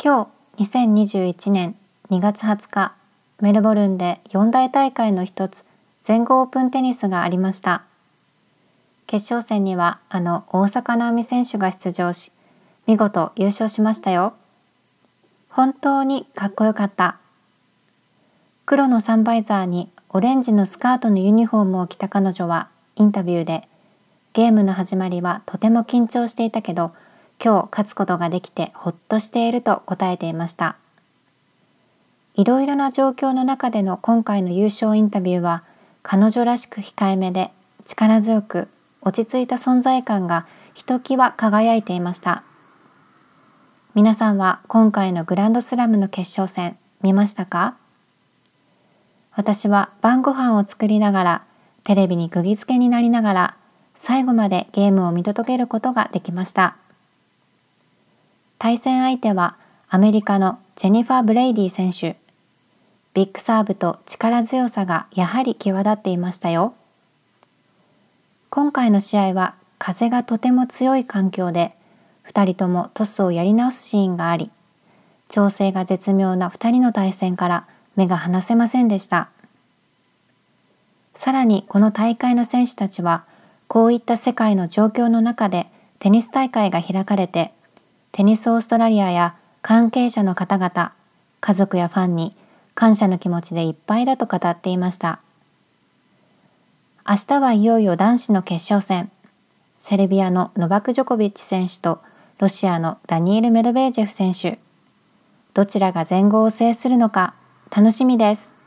今日2021年2月20日メルボルンで四大大会の一つ全豪オープンテニスがありました。決勝戦にはあの大坂なおみ選手が出場し見事優勝しましたよ。本当にかっこよかった。黒のサンバイザーにオレンジのスカートのユニフォームを着た彼女はインタビューでゲームの始まりはとても緊張していたけど今日勝つことができてほっとしていると答えていました。いろいろな状況の中での今回の優勝インタビューは彼女らしく控えめで力強く落ち着いた存在感がひときわ輝いていました。皆さんは今回のグランドスラムの決勝戦見ましたか？私は晩ご飯を作りながらテレビに釘付けになりながら最後までゲームを見届けることができました。対戦相手はアメリカのジェニファー・ブレイディ選手。ビッグサーブと力強さがやはり際立っていましたよ。今回の試合は風がとても強い環境で2人ともトスをやり直すシーンがあり調整が絶妙な2人の対戦から目が離せませんでしたさらにこの大会の選手たちはこういった世界の状況の中でテニス大会が開かれてテニスオーストラリアや関係者の方々、家族やファンに感謝の気持ちでいっぱいだと語っていました。明日はいよいよ男子の決勝戦。セルビアのノバク・ジョコビッチ選手とロシアのダニエル・メドベージェフ選手。どちらが全豪を制するのか楽しみです。